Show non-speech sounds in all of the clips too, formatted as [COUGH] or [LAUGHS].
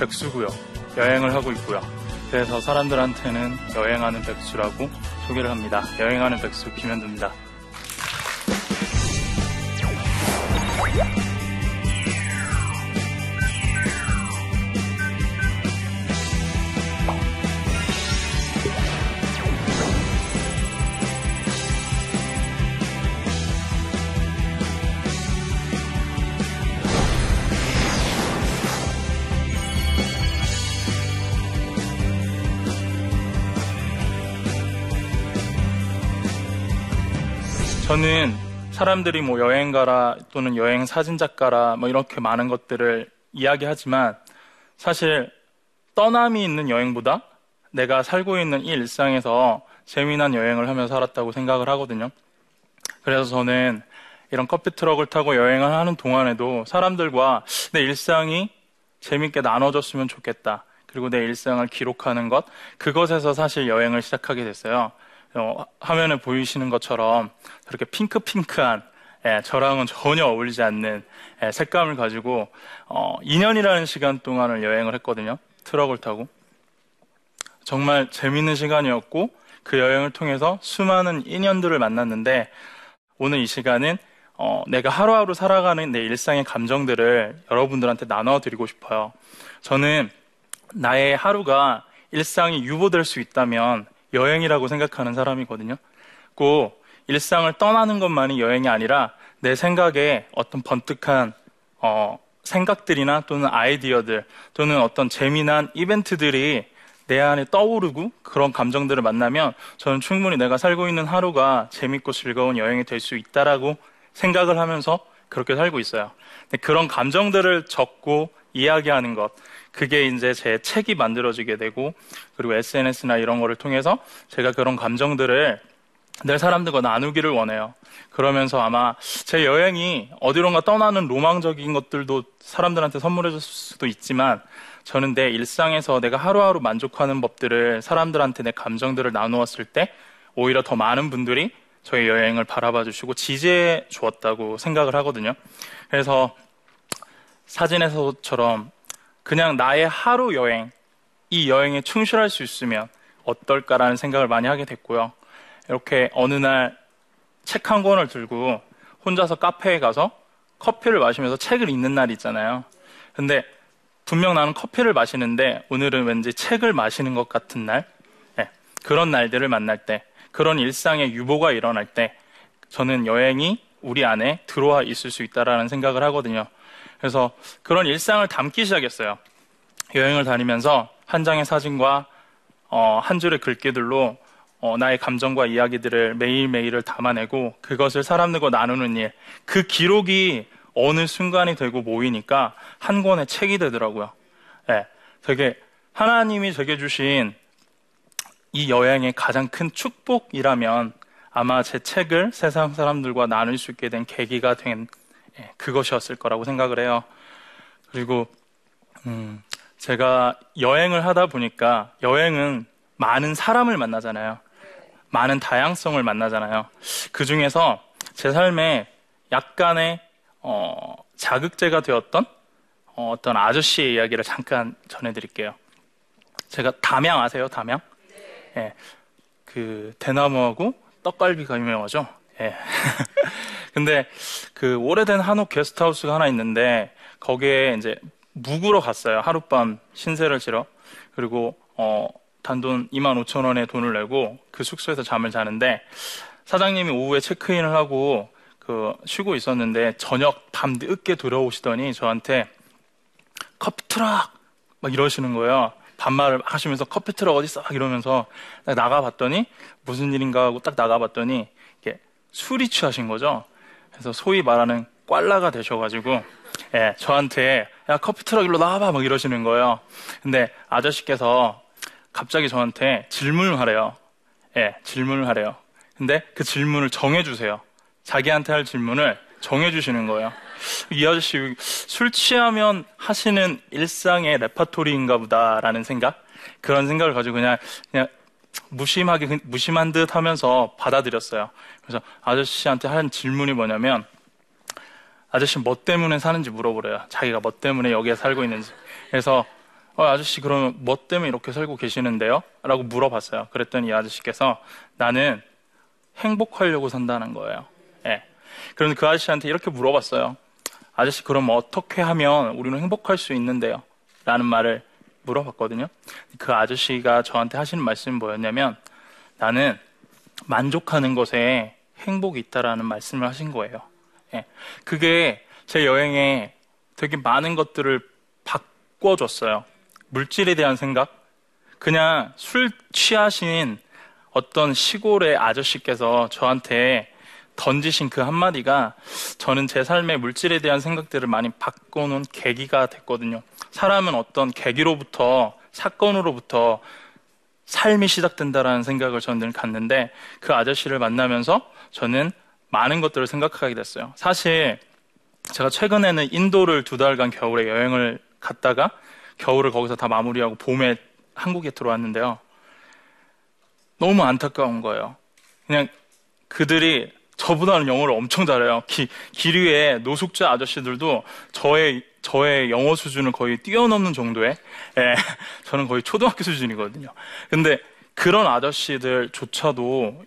백수고요. 여행을 하고 있고요. 그래서 사람들한테는 여행하는 백수라고 소개를 합니다. 여행하는 백수 김현두입니다. 저는 사람들이 뭐 여행가라 또는 여행 사진작가라 뭐 이렇게 많은 것들을 이야기하지만 사실 떠남이 있는 여행보다 내가 살고 있는 이 일상에서 재미난 여행을 하며 살았다고 생각을 하거든요. 그래서 저는 이런 커피 트럭을 타고 여행을 하는 동안에도 사람들과 내 일상이 재밌게 나눠졌으면 좋겠다. 그리고 내 일상을 기록하는 것, 그것에서 사실 여행을 시작하게 됐어요. 어, 화면에 보이시는 것처럼 그렇게 핑크핑크한 예, 저랑은 전혀 어울리지 않는 예, 색감을 가지고 어, 2년이라는 시간 동안을 여행을 했거든요. 트럭을 타고 정말 재밌는 시간이었고 그 여행을 통해서 수많은 인연들을 만났는데 오늘 이 시간은 어, 내가 하루하루 살아가는 내 일상의 감정들을 여러분들한테 나눠드리고 싶어요. 저는 나의 하루가 일상이 유보될 수 있다면 여행이라고 생각하는 사람이거든요. 꼭 일상을 떠나는 것만이 여행이 아니라 내 생각에 어떤 번뜩한 어, 생각들이나 또는 아이디어들 또는 어떤 재미난 이벤트들이 내 안에 떠오르고 그런 감정들을 만나면 저는 충분히 내가 살고 있는 하루가 재밌고 즐거운 여행이 될 수 있다라고 생각을 하면서 그렇게 살고 있어요. 그런 감정들을 적고 이야기하는 것, 그게 이제 제 책이 만들어지게 되고 그리고 SNS나 이런 거를 통해서 제가 그런 감정들을 내 사람들과 나누기를 원해요. 그러면서 아마 제 여행이 어디론가 떠나는 로망적인 것들도 사람들한테 선물해 줄 수도 있지만 저는 내 일상에서 내가 하루하루 만족하는 법들을 사람들한테 내 감정들을 나누었을 때 오히려 더 많은 분들이 저의 여행을 바라봐 주시고 지지해 주었다고 생각을 하거든요. 그래서 사진에서처럼 그냥 나의 하루 여행, 이 여행에 충실할 수 있으면 어떨까라는 생각을 많이 하게 됐고요. 이렇게 어느 날 책 한 권을 들고 혼자서 카페에 가서 커피를 마시면서 책을 읽는 날이 있잖아요. 근데 분명 나는 커피를 마시는데 오늘은 왠지 책을 마시는 것 같은 날, 네, 그런 날들을 만날 때, 그런 일상의 유보가 일어날 때, 저는 여행이 우리 안에 들어와 있을 수 있다라는 생각을 하거든요. 그래서 그런 일상을 담기 시작했어요. 여행을 다니면서 한 장의 사진과 어, 한 줄의 글귀들로 어, 나의 감정과 이야기들을 매일매일을 담아내고 그것을 사람들과 나누는 일. 그 기록이 어느 순간이 되고 모이니까 한 권의 책이 되더라고요. 네, 되게 하나님이 제게 주신 이 여행의 가장 큰 축복이라면 아마 제 책을 세상 사람들과 나눌 수 있게 된 계기가 된 예, 그것이었을 거라고 생각을 해요. 그리고 음, 제가 여행을 하다 보니까 여행은 많은 사람을 만나잖아요. 많은 다양성을 만나잖아요. 그 중에서 제 삶에 약간의 어, 자극제가 되었던 어, 떤 아저씨의 이야기를 잠깐 전해드릴게요. 제가 담양 아세요? 담양? 예, 그 대나무하고 떡갈비가 유명하죠. 예. [LAUGHS] 근데 그 오래된 한옥 게스트하우스가 하나 있는데 거기에 이제 묵으러 갔어요. 하룻밤 신세를 지러. 그리고 어 단돈 2만 5천 원의 돈을 내고 그 숙소에서 잠을 자는데 사장님이 오후에 체크인을 하고 그 쉬고 있었는데 저녁 밤 늦게 들어오시더니 저한테 커피 트럭 막 이러시는 거예요. 반말을 하시면서 커피 트럭 어디 있어? 이러면서 딱 나가봤더니 무슨 일인가 하고 딱 나가봤더니 이게 술이 취하신 거죠. 그래서 소위 말하는 꽐라가 되셔가지고 예, 저한테 야 커피 트럭 일로 나와봐 막 이러시는 거예요. 근데 아저씨께서 갑자기 저한테 질문을 하래요. 예, 질문을 하래요. 근데 그 질문을 정해주세요. 자기한테 할 질문을 정해주시는 거예요. 이 아저씨 술 취하면 하시는 일상의 레파토리인가 보다라는 생각? 그런 생각을 가지고 그냥, 그냥 무심하게, 무심한 듯 하면서 받아들였어요. 그래서 아저씨한테 한 질문이 뭐냐면, 아저씨 뭐 때문에 사는지 물어보래요. 자기가 뭐 때문에 여기에 살고 있는지. 그래서 어, 아저씨 그러면 뭐 때문에 이렇게 살고 계시는데요? 라고 물어봤어요. 그랬더니 이 아저씨께서 나는 행복하려고 산다는 거예요. 예. 그런데 그 아저씨한테 이렇게 물어봤어요. 아저씨 그럼 어떻게 하면 우리는 행복할 수 있는데요? 라는 말을 물어봤거든요. 그 아저씨가 저한테 하시는 말씀이 뭐였냐면 나는 만족하는 것에 행복이 있다라는 말씀을 하신 거예요. 예. 그게 제 여행에 되게 많은 것들을 바꿔줬어요. 물질에 대한 생각? 그냥 술 취하신 어떤 시골의 아저씨께서 저한테 던지신 그 한마디가 저는 제 삶의 물질에 대한 생각들을 많이 바꿔놓은 계기가 됐거든요. 사람은 어떤 계기로부터, 사건으로부터 삶이 시작된다라는 생각을 저는 늘 갖는데 그 아저씨를 만나면서 저는 많은 것들을 생각하게 됐어요. 사실 제가 최근에는 인도를 두 달간 겨울에 여행을 갔다가 겨울을 거기서 다 마무리하고 봄에 한국에 들어왔는데요. 너무 안타까운 거예요. 그냥 그들이 저보다는 영어를 엄청 잘해요. 기, 길 위에 노숙자 아저씨들도 저의 저의 영어 수준을 거의 뛰어넘는 정도의 예, [LAUGHS] 저는 거의 초등학교 수준이거든요. 근데 그런 아저씨들조차도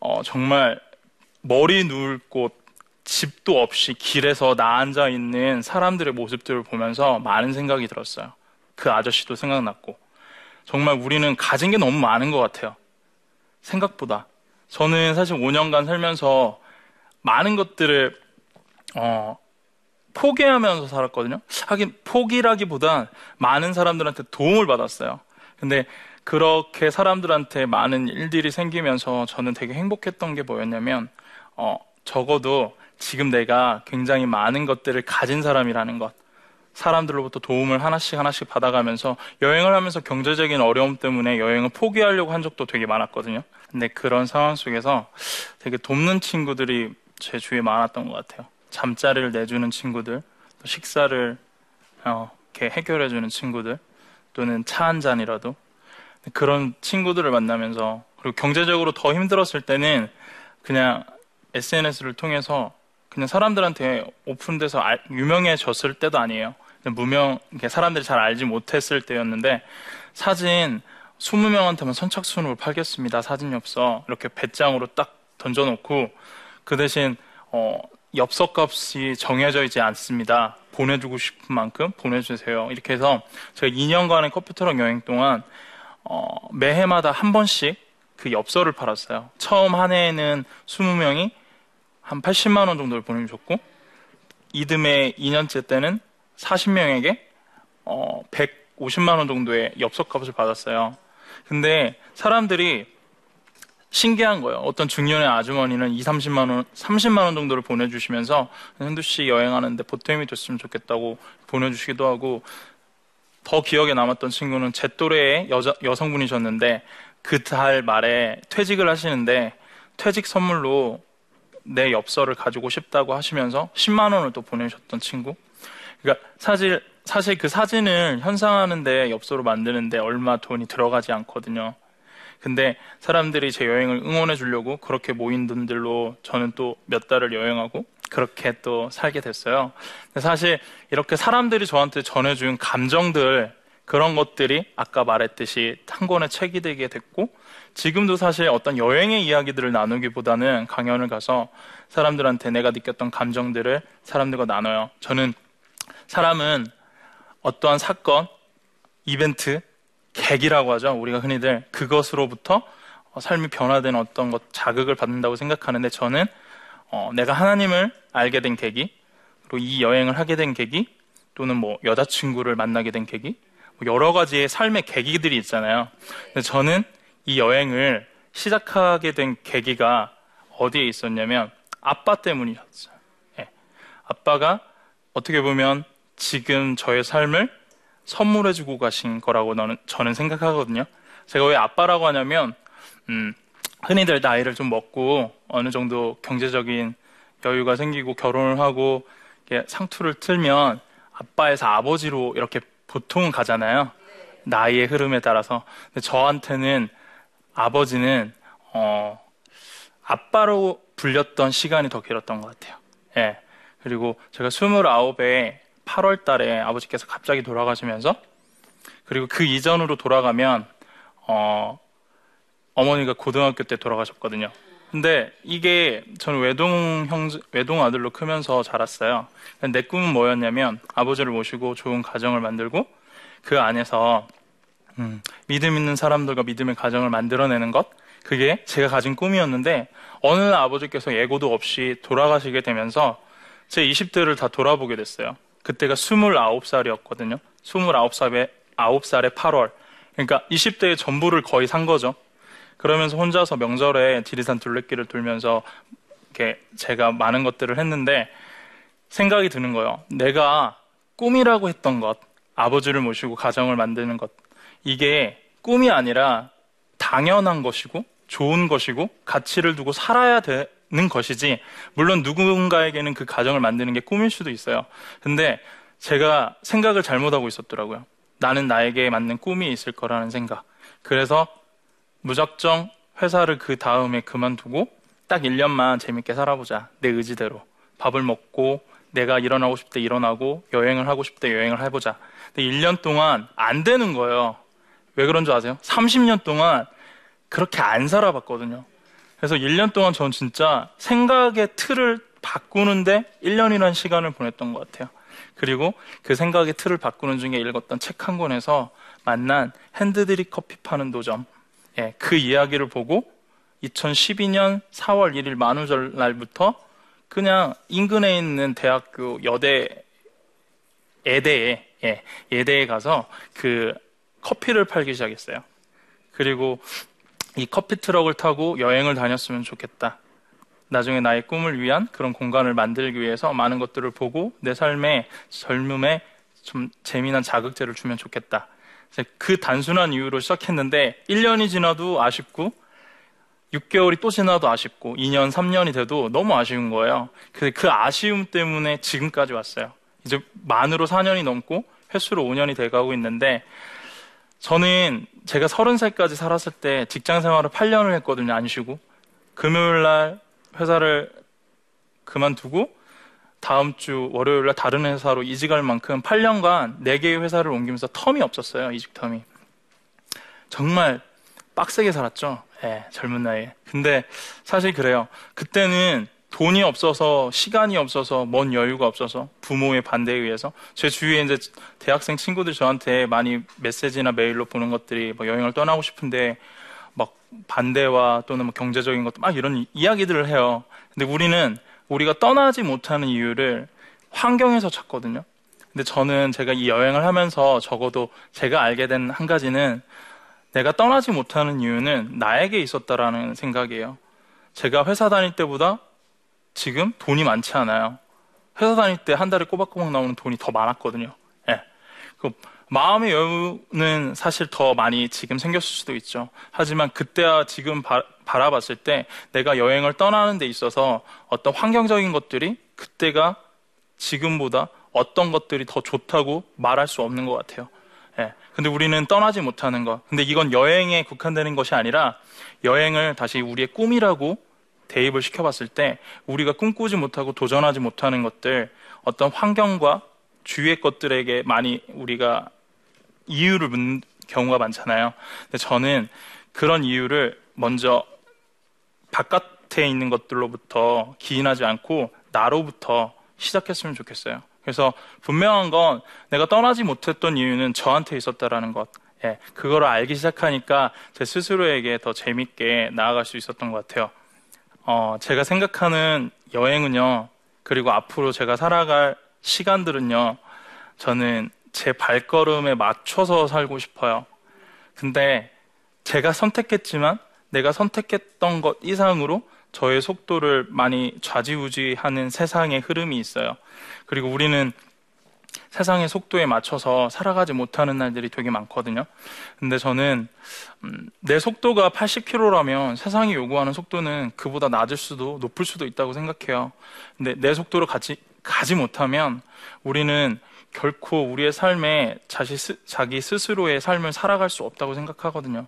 어, 정말 머리 누울 곳 집도 없이 길에서 나 앉아 있는 사람들의 모습들을 보면서 많은 생각이 들었어요. 그 아저씨도 생각났고 정말 우리는 가진 게 너무 많은 것 같아요. 생각보다 저는 사실 5년간 살면서 많은 것들을 어, 포기하면서 살았거든요. 하긴 포기라기보단 많은 사람들한테 도움을 받았어요. 근데 그렇게 사람들한테 많은 일들이 생기면서 저는 되게 행복했던 게 뭐였냐면 어, 적어도 지금 내가 굉장히 많은 것들을 가진 사람이라는 것. 사람들로부터 도움을 하나씩 하나씩 받아가면서 여행을 하면서 경제적인 어려움 때문에 여행을 포기하려고 한 적도 되게 많았거든요. 근데 그런 상황 속에서 되게 돕는 친구들이 제 주위에 많았던 것 같아요. 잠자리를 내주는 친구들, 또 식사를 어, 이렇게 해결해주는 친구들, 또는 차 한 잔이라도 그런 친구들을 만나면서 그리고 경제적으로 더 힘들었을 때는 그냥 SNS를 통해서 그냥 사람들한테 오픈돼서 알, 유명해졌을 때도 아니에요. 무명, 사람들이 잘 알지 못했을 때였는데 사진 20명한테만 선착순으로 팔겠습니다. 사진엽서 이렇게 배짱으로 딱 던져놓고 그 대신 어, 엽서값이 정해져 있지 않습니다. 보내주고 싶은 만큼 보내주세요. 이렇게 해서 제가 2년간의 커피트럭 여행 동안 어, 매해마다 한 번씩 그 엽서를 팔았어요. 처음 한 해에는 20명이 한 80만 원 정도를 보내주셨고 이듬해 2년째 때는 40명에게 어, 150만 원 정도의 엽서값을 받았어요. 근데 사람들이 신기한 거예요. 어떤 중년의 아주머니는 2, 30만 원, 30만 원 정도를 보내주시면서 현두 씨 여행하는데 보탬이 됐으면 좋겠다고 보내주시기도 하고 더 기억에 남았던 친구는 제 또래의 여자, 여성분이셨는데 그 달 말에 퇴직을 하시는데 퇴직 선물로 내 엽서를 가지고 싶다고 하시면서 10만 원을 또 보내셨던 친구. 그러니까 사실 사실 그 사진을 현상하는데 엽서로 만드는데 얼마 돈이 들어가지 않거든요. 근데 사람들이 제 여행을 응원해 주려고 그렇게 모인 분들로 저는 또 몇 달을 여행하고 그렇게 또 살게 됐어요. 사실 이렇게 사람들이 저한테 전해준 감정들 그런 것들이 아까 말했듯이 한 권의 책이 되게 됐고 지금도 사실 어떤 여행의 이야기들을 나누기보다는 강연을 가서 사람들한테 내가 느꼈던 감정들을 사람들과 나눠요. 저는 사람은 어떠한 사건, 이벤트, 계기라고 하죠. 우리가 흔히들 그것으로부터 삶이 변화되는 어떤 것 자극을 받는다고 생각하는데 저는 어, 내가 하나님을 알게 된 계기, 그리고 이 여행을 하게 된 계기, 또는 뭐 여자친구를 만나게 된 계기, 뭐 여러 가지의 삶의 계기들이 있잖아요. 근데 저는 이 여행을 시작하게 된 계기가 어디에 있었냐면 아빠 때문이었어요. 네. 아빠가 어떻게 보면 지금 저의 삶을 선물해주고 가신 거라고 저는 생각하거든요. 제가 왜 아빠라고 하냐면 음, 흔히들 나이를 좀 먹고 어느 정도 경제적인 여유가 생기고 결혼을 하고 상투를 틀면 아빠에서 아버지로 이렇게 보통은 가잖아요. 나이의 흐름에 따라서. 근데 저한테는 아버지는 어, 아빠로 불렸던 시간이 더 길었던 것 같아요. 예. 그리고 제가 29에 8월 달에 아버지께서 갑자기 돌아가시면서 그리고 그 이전으로 돌아가면 어 어머니가 고등학교 때 돌아가셨거든요. 근데 이게 저는 외동 형 외동 아들로 크면서 자랐어요. 내 꿈은 뭐였냐면 아버지를 모시고 좋은 가정을 만들고 그 안에서 음, 믿음 있는 사람들과 믿음의 가정을 만들어내는 것 그게 제가 가진 꿈이었는데 어느 날 아버지께서 예고도 없이 돌아가시게 되면서 제 20대를 다 돌아보게 됐어요. 그때가 29살이었거든요. 29살에 9살에 8월. 그러니까 20대의 전부를 거의 산 거죠. 그러면서 혼자서 명절에 지리산 둘레길을 돌면서 이렇게 제가 많은 것들을 했는데 생각이 드는 거예요. 내가 꿈이라고 했던 것, 아버지를 모시고 가정을 만드는 것, 이게 꿈이 아니라 당연한 것이고 좋은 것이고 가치를 두고 살아야 되 는 것이지 물론 누군가에게는 그 가정을 만드는 게 꿈일 수도 있어요. 근데 제가 생각을 잘못하고 있었더라고요. 나는 나에게 맞는 꿈이 있을 거라는 생각. 그래서 무작정 회사를 그 다음에 그만두고 딱 1년만 재밌게 살아보자. 내 의지대로. 밥을 먹고 내가 일어나고 싶을 때 일어나고 여행을 하고 싶을 때 여행을 해보자. 근데 1년 동안 안 되는 거예요. 왜 그런 줄 아세요? 30년 동안 그렇게 안 살아봤거든요. 그래서 1년 동안 전 진짜 생각의 틀을 바꾸는데 1년이라는 시간을 보냈던 것 같아요. 그리고 그 생각의 틀을 바꾸는 중에 읽었던 책 한 권에서 만난 핸드드립 커피 파는 도점 예, 그 이야기를 보고 2012년 4월 1일 만우절 날부터 그냥 인근에 있는 대학교 여대 예대에 예, 예대에 가서 그 커피를 팔기 시작했어요. 그리고 이 커피 트럭을 타고 여행을 다녔으면 좋겠다. 나중에 나의 꿈을 위한 그런 공간을 만들기 위해서 많은 것들을 보고 내 삶의 젊음에 좀 재미난 자극제를 주면 좋겠다. 그 단순한 이유로 시작했는데 1년이 지나도 아쉽고 6개월이 또 지나도 아쉽고 2년, 3년이 돼도 너무 아쉬운 거예요. 그래서 그 아쉬움 때문에 지금까지 왔어요. 이제 만으로 4년이 넘고 횟수로 5년이 돼가고 있는데 저는 제가 30살까지 살았을 때 직장 생활을 8년을 했거든요. 안 쉬고. 금요일 날 회사를 그만두고 다음 주 월요일 날 다른 회사로 이직할 만큼 8년간 4개의 회사를 옮기면서 텀이 없었어요. 이직 텀이. 정말 빡세게 살았죠. 예, 젊은 나이에. 근데 사실 그래요. 그때는 돈이 없어서 시간이 없어서 먼 여유가 없어서 부모의 반대에 의해서 제 주위에 이제 대학생 친구들 저한테 많이 메시지나 메일로 보는 것들이 뭐 여행을 떠나고 싶은데 막 반대와 또는 뭐 경제적인 것도 막 이런 이야기들을 해요. 근데 우리는 우리가 떠나지 못하는 이유를 환경에서 찾거든요. 근데 저는 제가 이 여행을 하면서 적어도 제가 알게 된 한 가지는 내가 떠나지 못하는 이유는 나에게 있었다라는 생각이에요. 제가 회사 다닐 때보다 지금 돈이 많지 않아요. 회사 다닐 때 한 달에 꼬박꼬박 나오는 돈이 더 많았거든요. 예. 그 마음의 여유는 사실 더 많이 지금 생겼을 수도 있죠. 하지만 그때와 지금 바, 바라봤을 때 내가 여행을 떠나는 데 있어서 어떤 환경적인 것들이 그때가 지금보다 어떤 것들이 더 좋다고 말할 수 없는 것 같아요. 예. 근데 우리는 떠나지 못하는 것. 근데 이건 여행에 국한되는 것이 아니라 여행을 다시 우리의 꿈이라고 대입을 시켜봤을 때 우리가 꿈꾸지 못하고 도전하지 못하는 것들 어떤 환경과 주위의 것들에게 많이 우리가 이유를 묻는 경우가 많잖아요. 근데 저는 그런 이유를 먼저 바깥에 있는 것들로부터 기인하지 않고 나로부터 시작했으면 좋겠어요. 그래서 분명한 건 내가 떠나지 못했던 이유는 저한테 있었다라는 것. 예, 그거를 알기 시작하니까 제 스스로에게 더 재밌게 나아갈 수 있었던 것 같아요. 어, 제가 생각하는 여행은요, 그리고 앞으로 제가 살아갈 시간들은요, 저는 제 발걸음에 맞춰서 살고 싶어요. 근데 제가 선택했지만 내가 선택했던 것 이상으로 저의 속도를 많이 좌지우지하는 세상의 흐름이 있어요. 그리고 우리는 세상의 속도에 맞춰서 살아가지 못하는 날들이 되게 많거든요. 근데 저는 음, 내 속도가 80km라면 세상이 요구하는 속도는 그보다 낮을 수도 높을 수도 있다고 생각해요. 근데 내 속도로 같이 가지 못하면 우리는 결코 우리의 삶에 자시, 자기 스스로의 삶을 살아갈 수 없다고 생각하거든요.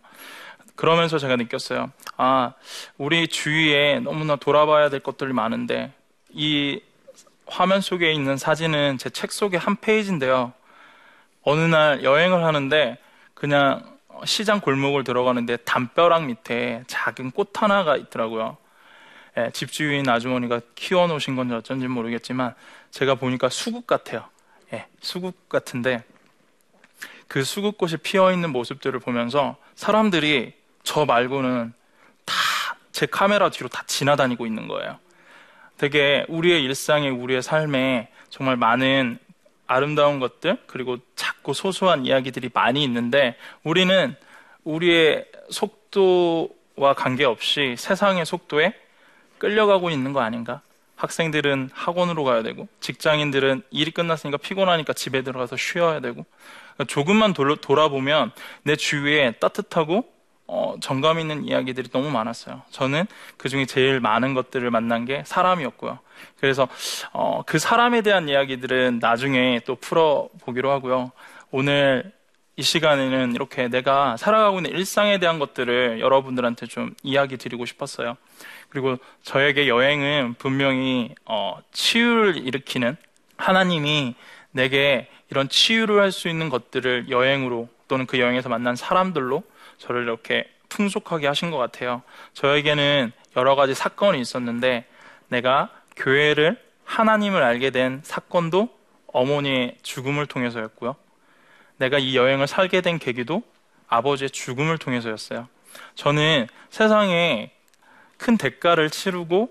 그러면서 제가 느꼈어요. 아, 우리 주위에 너무나 돌아봐야 될 것들이 많은데 이 화면 속에 있는 사진은 제 책 속의 한 페이지인데요. 어느 날 여행을 하는데 그냥 시장 골목을 들어가는데 담벼락 밑에 작은 꽃 하나가 있더라고요. 예, 집주인 아주머니가 키워놓으신 건지 어쩐지 모르겠지만 제가 보니까 수국 같아요. 예, 수국 같은데 그 수국꽃이 피어 있는 모습들을 보면서 사람들이 저 말고는 다 제 카메라 뒤로 다 지나다니고 있는 거예요. 되게 우리의 일상에 우리의 삶에 정말 많은 아름다운 것들 그리고 작고 소소한 이야기들이 많이 있는데 우리는 우리의 속도와 관계없이 세상의 속도에 끌려가고 있는 거 아닌가? 학생들은 학원으로 가야 되고 직장인들은 일이 끝났으니까 피곤하니까 집에 들어가서 쉬어야 되고 조금만 돌아보면 내 주위에 따뜻하고 어, 정감 있는 이야기들이 너무 많았어요. 저는 그 중에 제일 많은 것들을 만난 게 사람이었고요. 그래서 어, 그 사람에 대한 이야기들은 나중에 또 풀어보기로 하고요. 오늘 이 시간에는 이렇게 내가 살아가고 있는 일상에 대한 것들을 여러분들한테 좀 이야기 드리고 싶었어요. 그리고 저에게 여행은 분명히 어, 치유를 일으키는 하나님이 내게 이런 치유를 할 수 있는 것들을 여행으로 또는 그 여행에서 만난 사람들로 저를 이렇게 풍족하게 하신 것 같아요. 저에게는 여러 가지 사건이 있었는데 내가 교회를 하나님을 알게 된 사건도 어머니의 죽음을 통해서였고요. 내가 이 여행을 살게 된 계기도 아버지의 죽음을 통해서였어요. 저는 세상에 큰 대가를 치르고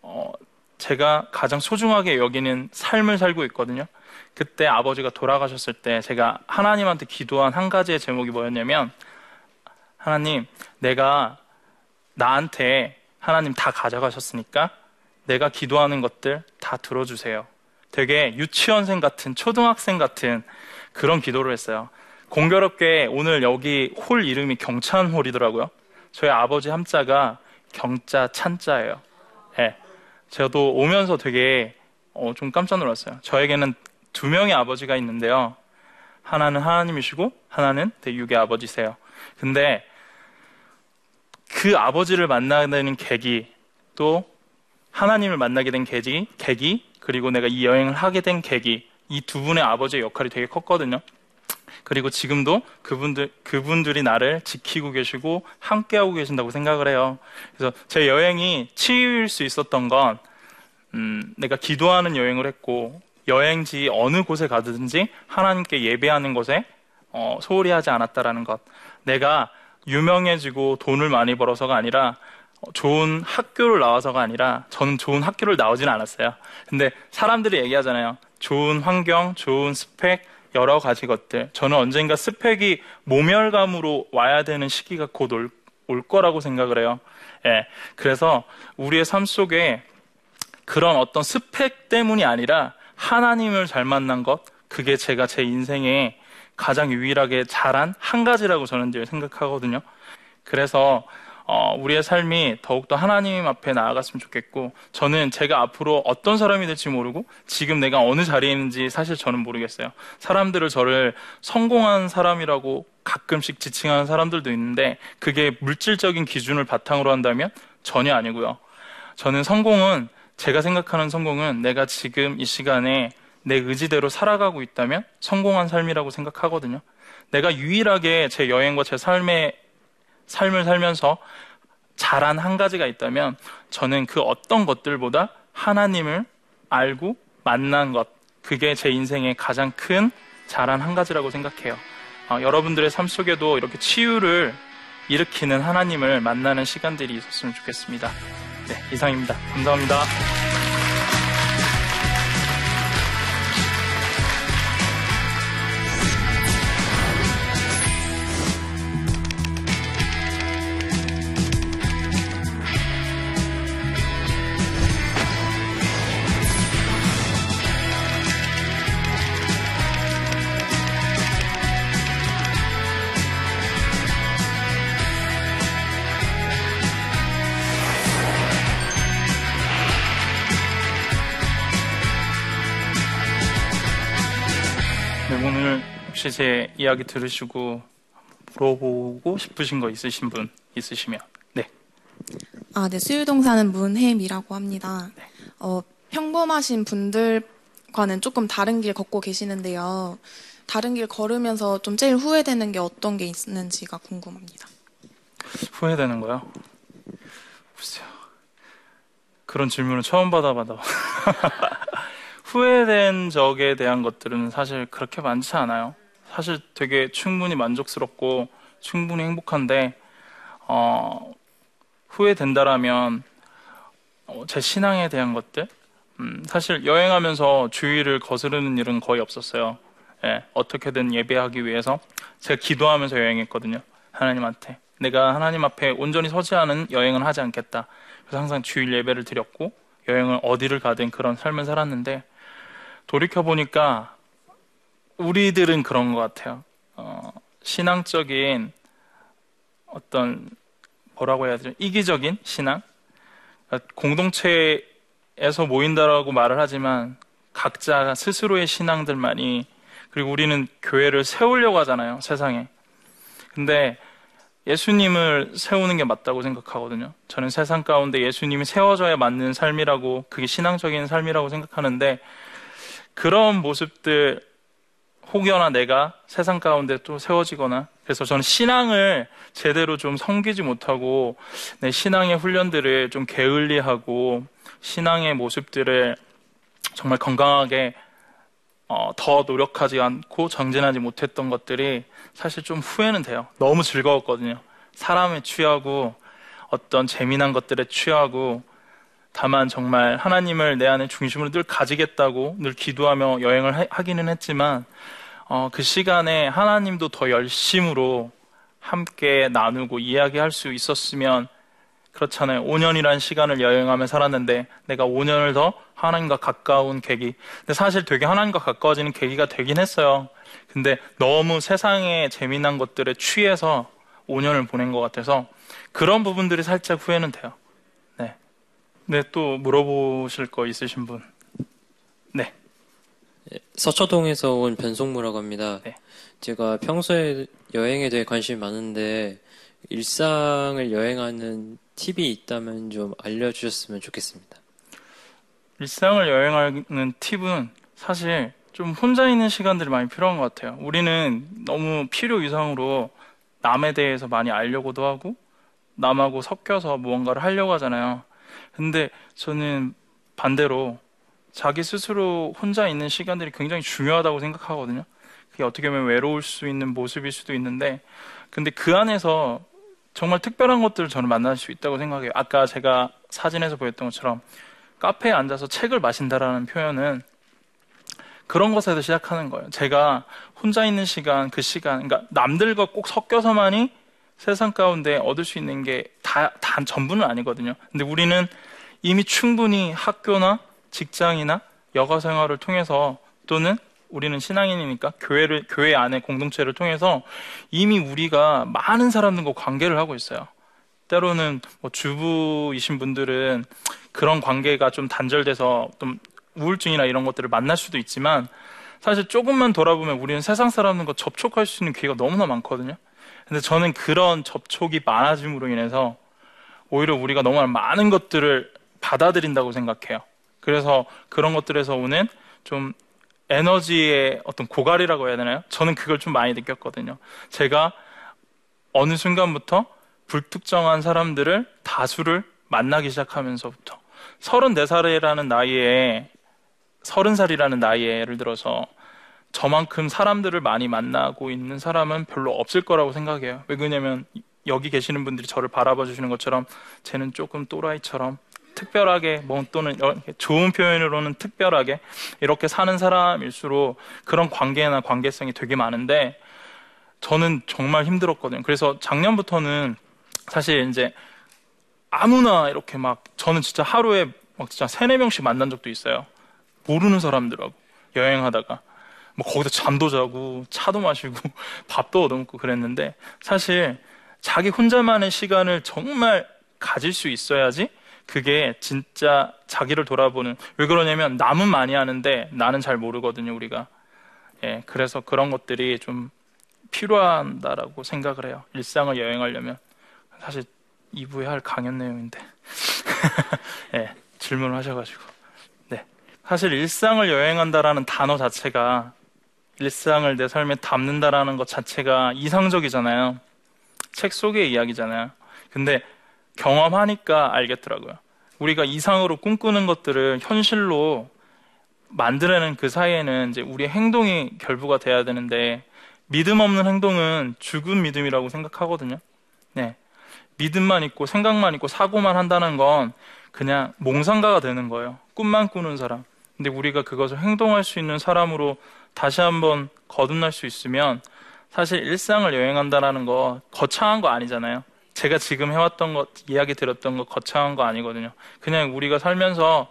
어, 제가 가장 소중하게 여기는 삶을 살고 있거든요. 그때 아버지가 돌아가셨을 때 제가 하나님한테 기도한 한 가지의 제목이 뭐였냐면 하나님 내가 나한테 하나님 다 가져가셨으니까 내가 기도하는 것들 다 들어주세요. 되게 유치원생 같은 초등학생 같은 그런 기도를 했어요. 공교롭게 오늘 여기 홀 이름이 경찬홀이더라고요. 저희 아버지 함자가 경자 찬자예요. 예. 네. 저도 오면서 되게 어, 좀 깜짝 놀랐어요. 저에게는 두 명의 아버지가 있는데요. 하나는 하나님이시고 하나는 대육의 아버지세요. 근데 그 아버지를 만나는 계기 또 하나님을 만나게 된 계기, 계기 그리고 내가 이 여행을 하게 된 계기 이 두 분의 아버지의 역할이 되게 컸거든요. 그리고 지금도 그분들 그분들이 나를 지키고 계시고 함께하고 계신다고 생각을 해요. 그래서 제 여행이 치유일 수 있었던 건 음, 내가 기도하는 여행을 했고 여행지 어느 곳에 가든지 하나님께 예배하는 것에 어, 소홀히 하지 않았다라는 것. 내가 유명해지고 돈을 많이 벌어서가 아니라 좋은 학교를 나와서가 아니라 저는 좋은 학교를 나오진 않았어요. 근데 사람들이 얘기하잖아요. 좋은 환경, 좋은 스펙, 여러 가지 것들. 저는 언젠가 스펙이 모멸감으로 와야 되는 시기가 곧 올, 올 거라고 생각을 해요. 예. 그래서 우리의 삶 속에 그런 어떤 스펙 때문이 아니라 하나님을 잘 만난 것, 그게 제가 제 인생에 가장 유일하게 잘한 한 가지라고 저는 늘 생각하거든요. 그래서 어, 우리의 삶이 더욱더 하나님 앞에 나아갔으면 좋겠고, 저는 제가 앞으로 어떤 사람이 될지 모르고, 지금 내가 어느 자리에 있는지 사실 저는 모르겠어요. 사람들을 저를 성공한 사람이라고 가끔씩 지칭하는 사람들도 있는데, 그게 물질적인 기준을 바탕으로 한다면 전혀 아니고요. 저는 성공은, 제가 생각하는 성공은 내가 지금 이 시간에 내 의지대로 살아가고 있다면 성공한 삶이라고 생각하거든요. 내가 유일하게 제 여행과 제 삶의 삶을 살면서 잘한 한 가지가 있다면 저는 그 어떤 것들보다 하나님을 알고 만난 것 그게 제 인생의 가장 큰 잘한 한 가지라고 생각해요. 어, 여러분들의 삶 속에도 이렇게 치유를 일으키는 하나님을 만나는 시간들이 있었으면 좋겠습니다. 네, 이상입니다. 감사합니다. 혹시 제 이야기 들으시고 물어보고 싶으신 거 있으신 분 있으시면 네. 아, 네. 수유 동 사는 문혜미라고 합니다. 네. 어, 평범하신 분들과는 조금 다른 길 걷고 계시는데요. 다른 길 걸으면서 좀 제일 후회되는 게 어떤 게 있는지가 궁금합니다. 후회되는 거요? 글쎄요. 그런 질문을 처음 받아봐도 [LAUGHS] 후회된 적에 대한 것들은 사실 그렇게 많지 않아요. 사실 되게 충분히 만족스럽고 충분히 행복한데 어, 후회된다라면 어, 제 신앙에 대한 것들 음, 사실 여행하면서 주의를 거스르는 일은 거의 없었어요. 예, 어떻게든 예배하기 위해서 제가 기도하면서 여행했거든요. 하나님한테 내가 하나님 앞에 온전히 서지 않은 여행은 하지 않겠다. 그래서 항상 주일 예배를 드렸고 여행을 어디를 가든 그런 삶을 살았는데 돌이켜 보니까 우리들은 그런 것 같아요. 어, 신앙적인 어떤 뭐라고 해야 되죠? 이기적인 신앙? 그러니까 공동체에서 모인다라고 말을 하지만 각자 스스로의 신앙들만이 그리고 우리는 교회를 세우려고 하잖아요, 세상에. 근데 예수님을 세우는 게 맞다고 생각하거든요. 저는 세상 가운데 예수님이 세워져야 맞는 삶이라고, 그게 신앙적인 삶이라고 생각하는데, 그런 모습들, 혹여나 내가 세상 가운데 또 세워지거나, 그래서 저는 신앙을 제대로 좀 섬기지 못하고, 내 신앙의 훈련들을 좀 게을리하고, 신앙의 모습들을 정말 건강하게 어, 더 노력하지 않고 정진하지 못했던 것들이 사실 좀 후회는 돼요. 너무 즐거웠거든요. 사람에 취하고 어떤 재미난 것들에 취하고 다만 정말 하나님을 내 안에 중심으로 늘 가지겠다고 늘 기도하며 여행을 하, 기는 했지만 어, 그 시간에 하나님도 더 열심으로 함께 나누고 이야기할 수 있었으면 그렇잖아요. 5년이란 시간을 여행하며 살았는데 내가 5년을 더 하나님과 가까운 계기. 근데 사실 되게 하나님과 가까워지는 계기가 되긴 했어요. 근데 너무 세상의 재미난 것들에 취해서 5년을 보낸 것 같아서 그런 부분들이 살짝 후회는 돼요. 네. 네, 또 물어보실 거 있으신 분? 서초동에서 온 변송무라고 합니다. 네. 제가 평소에 여행에 대해 관심이 많은데 일상을 여행하는 팁이 있다면 좀 알려주셨으면 좋겠습니다. 일상을 여행하는 팁은 사실 좀 혼자 있는 시간들이 많이 필요한 것 같아요. 우리는 너무 필요 이상으로 남에 대해서 많이 알려고도 하고 남하고 섞여서 무언가를 하려고 하잖아요. 근데 저는 반대로 자기 스스로 혼자 있는 시간들이 굉장히 중요하다고 생각하거든요. 그게 어떻게 보면 외로울 수 있는 모습일 수도 있는데, 근데 그 안에서 정말 특별한 것들을 저는 만날 수 있다고 생각해요. 아까 제가 사진에서 보였던 것처럼 카페에 앉아서 책을 마신다라는 표현은 그런 것에서 시작하는 거예요. 제가 혼자 있는 시간, 그 시간, 그러니까 남들과 꼭 섞여서만이 세상 가운데 얻을 수 있는 게 다, 다 전부는 아니거든요. 근데 우리는 이미 충분히 학교나 직장이나 여가 생활을 통해서 또는 우리는 신앙인이니까 교회를 교회 안에 공동체를 통해서 이미 우리가 많은 사람들과 관계를 하고 있어요. 때로는 뭐 주부이신 분들은 그런 관계가 좀 단절돼서 좀 우울증이나 이런 것들을 만날 수도 있지만 사실 조금만 돌아보면 우리는 세상 사람들과 접촉할 수 있는 기회가 너무나 많거든요. 근데 저는 그런 접촉이 많아짐으로 인해서 오히려 우리가 너무 많은 것들을 받아들인다고 생각해요. 그래서 그런 것들에서 오는 좀 에너지의 어떤 고갈이라고 해야 되나요? 저는 그걸 좀 많이 느꼈거든요. 제가 어느 순간부터 불특정한 사람들을 다수를 만나기 시작하면서부터 34살이라는 나이에 30살이라는 나이에 예를 들어서 저만큼 사람들을 많이 만나고 있는 사람은 별로 없을 거라고 생각해요. 왜 그러냐면 여기 계시는 분들이 저를 바라봐 주시는 것처럼 쟤는 조금 또라이처럼 특별하게 뭐 또는 좋은 표현으로는 특별하게 이렇게 사는 사람일수록 그런 관계나 관계성이 되게 많은데 저는 정말 힘들었거든요. 그래서 작년부터는 사실 이제 아무나 이렇게 막 저는 진짜 하루에 막 진짜 세네 명씩 만난 적도 있어요. 모르는 사람들하고 여행하다가 뭐 거기서 잠도 자고 차도 마시고 [LAUGHS] 밥도 얻어먹고 그랬는데 사실 자기 혼자만의 시간을 정말 가질 수 있어야지 그게 진짜 자기를 돌아보는 왜 그러냐면 남은 많이 하는데 나는 잘 모르거든요 우리가. 예 그래서 그런 것들이 좀 필요하다라고 생각을 해요. 일상을 여행하려면. 사실 2부에 할 강연 내용인데. [LAUGHS] 예 질문을 하셔가지고. 네. 사실 일상을 여행한다라는 단어 자체가 일상을 내 삶에 담는다라는 것 자체가 이상적이잖아요. 책 속의 이야기잖아요. 근데 경험하니까 알겠더라고요. 우리가 이상으로 꿈꾸는 것들을 현실로 만들어내는 그 사이에는 이제 우리의 행동이 결부가 돼야 되는데 믿음 없는 행동은 죽은 믿음이라고 생각하거든요. 네. 믿음만 있고 생각만 있고 사고만 한다는 건 그냥 몽상가가 되는 거예요. 꿈만 꾸는 사람. 근데 우리가 그것을 행동할 수 있는 사람으로 다시 한번 거듭날 수 있으면 사실 일상을 여행한다라는 거 거창한 거 아니잖아요. 제가 지금 해왔던 것, 이야기 들었던 거 거창한 거 아니거든요. 그냥 우리가 살면서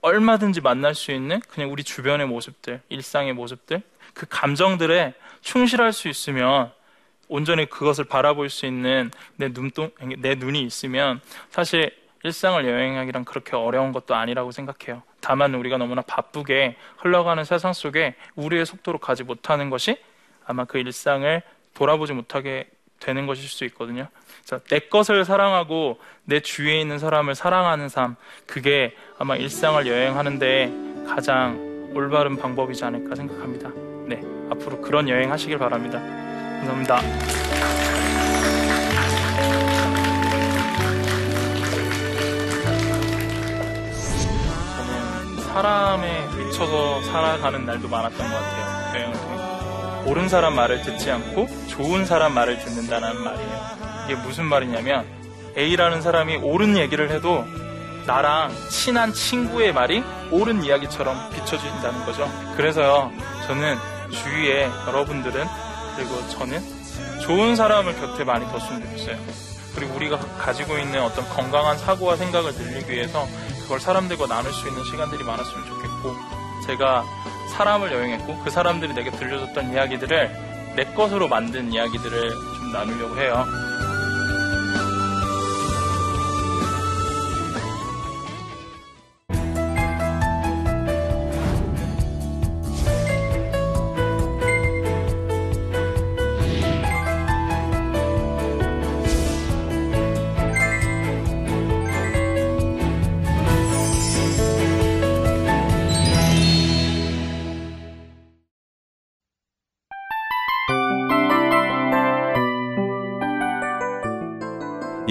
얼마든지 만날 수 있는 그냥 우리 주변의 모습들, 일상의 모습들, 그 감정들에 충실할 수 있으면 온전히 그것을 바라볼 수 있는 내 눈동, 내 눈이 있으면 사실 일상을 여행하기란 그렇게 어려운 것도 아니라고 생각해요. 다만 우리가 너무나 바쁘게 흘러가는 세상 속에 우리의 속도로 가지 못하는 것이 아마 그 일상을 돌아보지 못하게 되는 것일 수 있거든요. 내 것을 사랑하고 내 주위에 있는 사람을 사랑하는 삶, 그게 아마 일상을 여행하는데 가장 올바른 방법이지 않을까 생각합니다. 네, 앞으로 그런 여행 하시길 바랍니다. 감사합니다. 저는 사람에 미쳐서 살아가는 날도 많았던 것 같아요. 여행을 통해. 옳은 사람 말을 듣지 않고 좋은 사람 말을 듣는다는 말이에요. 이게 무슨 말이냐면 A라는 사람이 옳은 얘기를 해도 나랑 친한 친구의 말이 옳은 이야기처럼 비춰진다는 거죠. 그래서요, 저는 주위에 여러분들은 그리고 저는 좋은 사람을 곁에 많이 뒀으면 좋겠어요. 그리고 우리가 가지고 있는 어떤 건강한 사고와 생각을 늘리기 위해서 그걸 사람들과 나눌 수 있는 시간들이 많았으면 좋겠고, 제가 사람을 여행했고 그 사람들이 내게 들려줬던 이야기들을 내 것으로 만든 이야기들을 좀 나누려고 해요.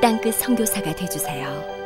땅끝 성교사가 되주세요